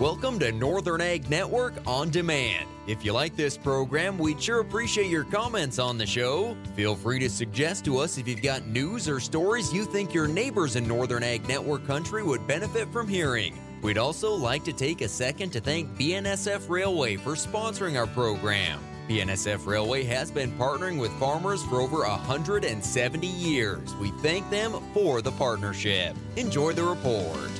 Welcome to Northern Ag Network on Demand. If you like this program, we'd sure appreciate your comments on the show. Feel free to suggest to us if you've got news or stories you think your neighbors in Northern Ag Network country would benefit from hearing. We'd also like to take a second to thank BNSF Railway for sponsoring our program. BNSF Railway has been partnering with farmers for over 170 years. We thank them for the partnership. Enjoy the report.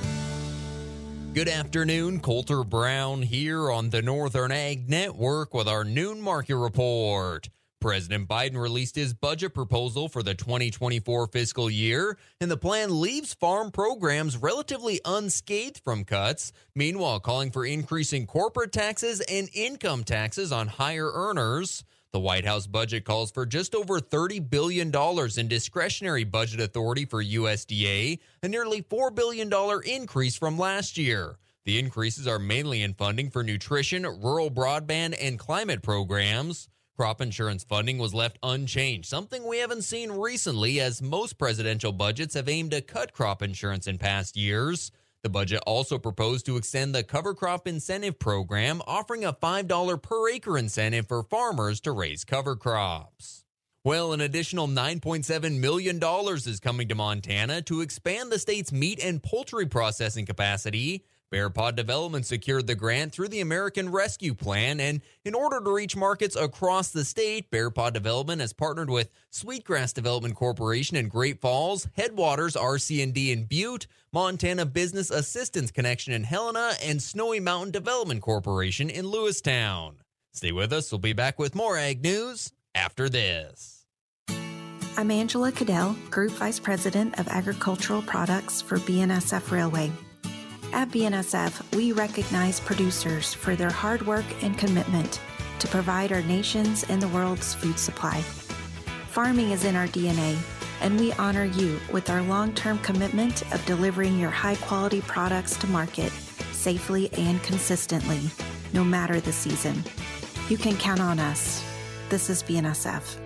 Good afternoon, Colter Brown here on the Northern Ag Network with our noon market report. President Biden released his budget proposal for the 2024 fiscal year, and the plan leaves farm programs relatively unscathed from cuts, meanwhile, calling for increasing corporate taxes and income taxes on higher earners. The White House budget calls for just over $30 billion in discretionary budget authority for USDA, a nearly $4 billion increase from last year. The increases are mainly in funding for nutrition, rural broadband, and climate programs. Crop insurance funding was left unchanged, something we haven't seen recently as most presidential budgets have aimed to cut crop insurance in past years. The budget also proposed to extend the cover crop incentive program, offering a $5 per acre incentive for farmers to raise cover crops. Well, an additional $9.7 million is coming to Montana to expand the state's meat and poultry processing capacity. Bear Paw Development secured the grant through the American Rescue Plan, and in order to reach markets across the state, Bear Paw Development has partnered with Sweetgrass Development Corporation in Great Falls, Headwaters RC&D in Butte, Montana Business Assistance Connection in Helena, and Snowy Mountain Development Corporation in Lewistown. Stay with us. We'll be back with more ag news after this. I'm Angela Cadell, Group Vice President of Agricultural Products for BNSF Railway. At BNSF, we recognize producers for their hard work and commitment to provide our nation's and the world's food supply. Farming is in our DNA, and we honor you with our long term commitment of delivering your high quality products to market safely and consistently, no matter the season. You can count on us. This is BNSF.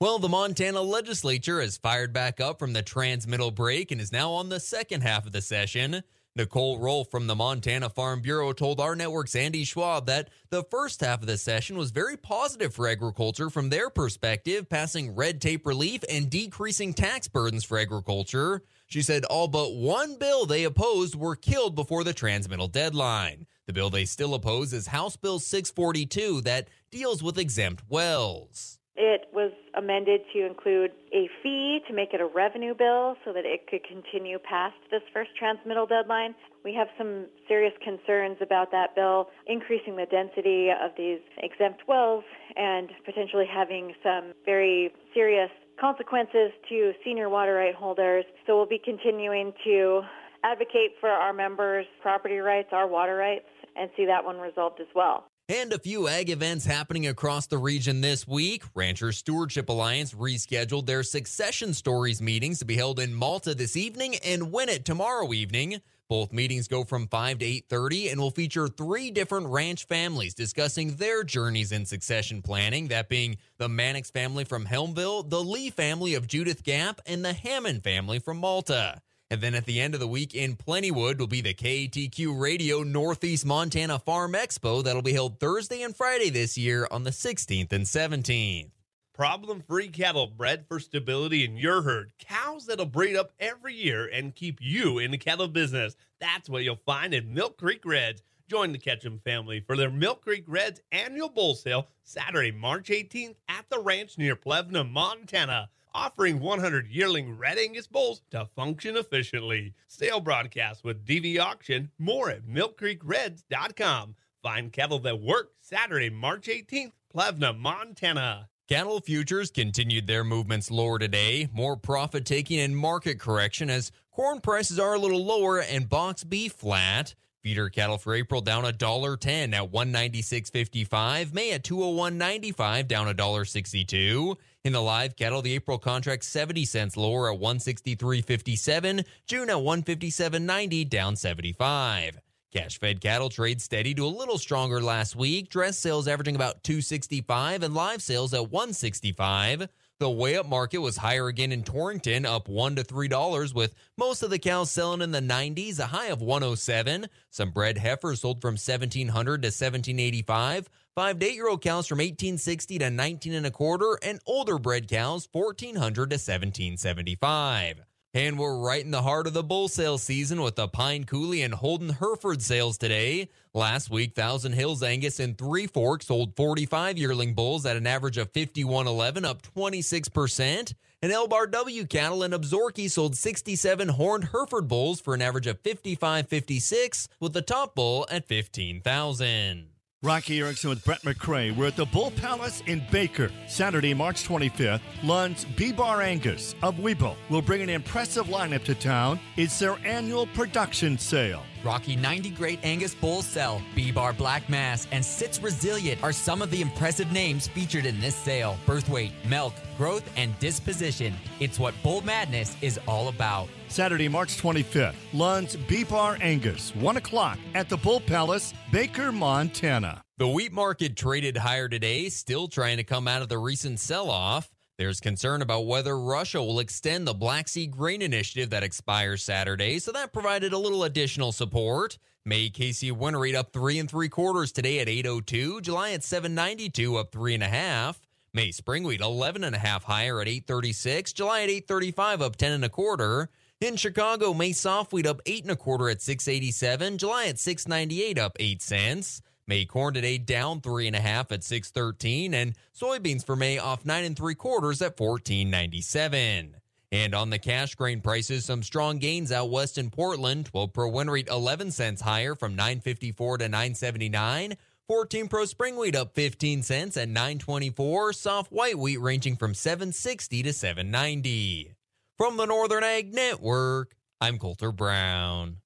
Well, the Montana legislature has fired back up from the transmittal break and is now on the second half of the session. Nicole Rolf from the Montana Farm Bureau told our network's Andy Schwab that the first half of the session was very positive for agriculture from their perspective, passing red tape relief and decreasing tax burdens for agriculture. She said all but one bill they opposed were killed before the transmittal deadline. The bill they still oppose is House Bill 642 that deals with exempt wells. It was amended to include a fee to make it a revenue bill so that it could continue past this first transmittal deadline. We have some serious concerns about that bill increasing the density of these exempt wells and potentially having some very serious consequences to senior water right holders. So we'll be continuing to advocate for our members' property rights, our water rights, and see that one resolved as well. And a few ag events happening across the region this week. Rancher Stewardship Alliance rescheduled their Succession Stories meetings to be held in Malta this evening and Winnett tomorrow evening. Both meetings go from 5 to 8:30 and will feature three different ranch families discussing their journeys in succession planning, that being the Mannix family from Helmville, the Lee family of Judith Gap, and the Hammond family from Malta. And then at the end of the week in Plentywood will be the KATQ Radio Northeast Montana Farm Expo that'll be held Thursday and Friday this year on the 16th and 17th. Problem free cattle bred for stability in your herd. Cows that'll breed up every year and keep you in the cattle business. That's what you'll find at Milk Creek Reds. Join the Ketchum family for their Milk Creek Reds annual bull sale Saturday, March 18th at the ranch near Plevna, Montana offering 100 yearling Red Angus bulls to function efficiently. Sale broadcast with DV Auction. More at milkcreekreds.com. Find cattle that work Saturday, March 18th, Plevna, Montana. Cattle futures continued their movements lower today. More profit taking and market correction as corn prices are a little lower and box beef flat. Feeder cattle for April down a dollar ten at one ninety six fifty five. May at two hundred one ninety five down a dollar sixty two. In the live cattle, the April contract 70 cents lower at 163.57. June at 157.90 down 75. Cash fed cattle trade steady to a little stronger last week. Dress sales averaging about 265 and live sales at 165. The The weigh up market was higher again in Torrington, up one to three dollars, with most of the cows selling in the 90s, a high of 107. Some bred heifers sold from 1700 to 1785. Five to eight year old cows from 1860 to 19 and a quarter, and older bred cows 1400 to 1775. And we're right in the heart of the bull sale season with the Pine Coulee and Holden Hereford sales today. Last week, Thousand Hills Angus and Three Forks sold 45 yearling bulls at an average of 51.11, up 26%. And Elbar W cattle and Absarka sold 67 horned Hereford bulls for an average of 55.56, with the top bull at 15,000. Rocky Erickson with Brett McCray. We're at the Bull Palace in Baker. Saturday, March 25th, Lund's B-Bar Angus of Wibaux will bring an impressive lineup to town. It's their annual production sale. Rocky 90 Great Angus Bull Cell, B-Bar Black Mass, and Sitz Resilient are some of the impressive names featured in this sale. Birth weight, milk, growth, and disposition. It's what Bull Madness is all about. Saturday, March 25th, Lund's B-Bar Angus, 1 o'clock at the Bull Palace, Baker, Montana. The wheat market traded higher today, still trying to come out of the recent sell off. There's concern about whether Russia will extend the Black Sea Grain Initiative that expires Saturday, so that provided a little additional support. May KC winter rate up three and three quarters today at 802. July at 792, up three and a half. May spring wheat 11 and a half higher at 836. July at 835, up 10 and a quarter. In Chicago, May soft wheat up eight and a quarter at 687. July at 698, up eight cents. May corn today down three and a half at 613, and soybeans for May off nine and three quarters at 1497. And on the cash grain prices, some strong gains out west in Portland. 12 Pro winter wheat 11 cents higher from 954 to 979. 14 Pro spring wheat up 15 cents at 924. Soft white wheat ranging from 760 to 790. From the Northern Ag Network, I'm Colter Brown.